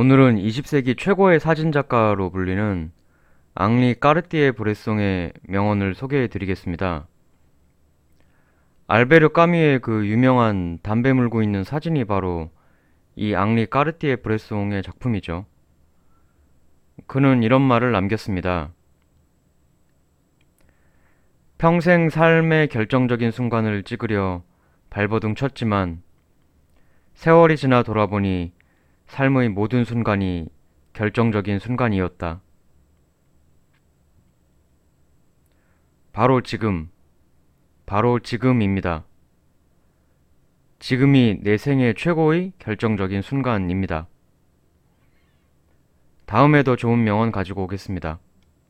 오늘은 20세기 최고의 사진작가로 불리는 앙리 까르띠에 브레송의 명언을 소개해 드리겠습니다. 알베르 까뮈의 그 유명한 담배 물고 있는 사진이 바로 이 앙리 까르띠에 브레송의 작품이죠. 그는 이런 말을 남겼습니다. 평생 삶의 결정적인 순간을 찍으려 발버둥 쳤지만 세월이 지나 돌아보니 삶의 모든 순간이 결정적인 순간이었다. 바로 지금, 바로 지금입니다. 지금이 내 생의 최고의 결정적인 순간입니다. 다음에 더 좋은 명언 가지고 오겠습니다.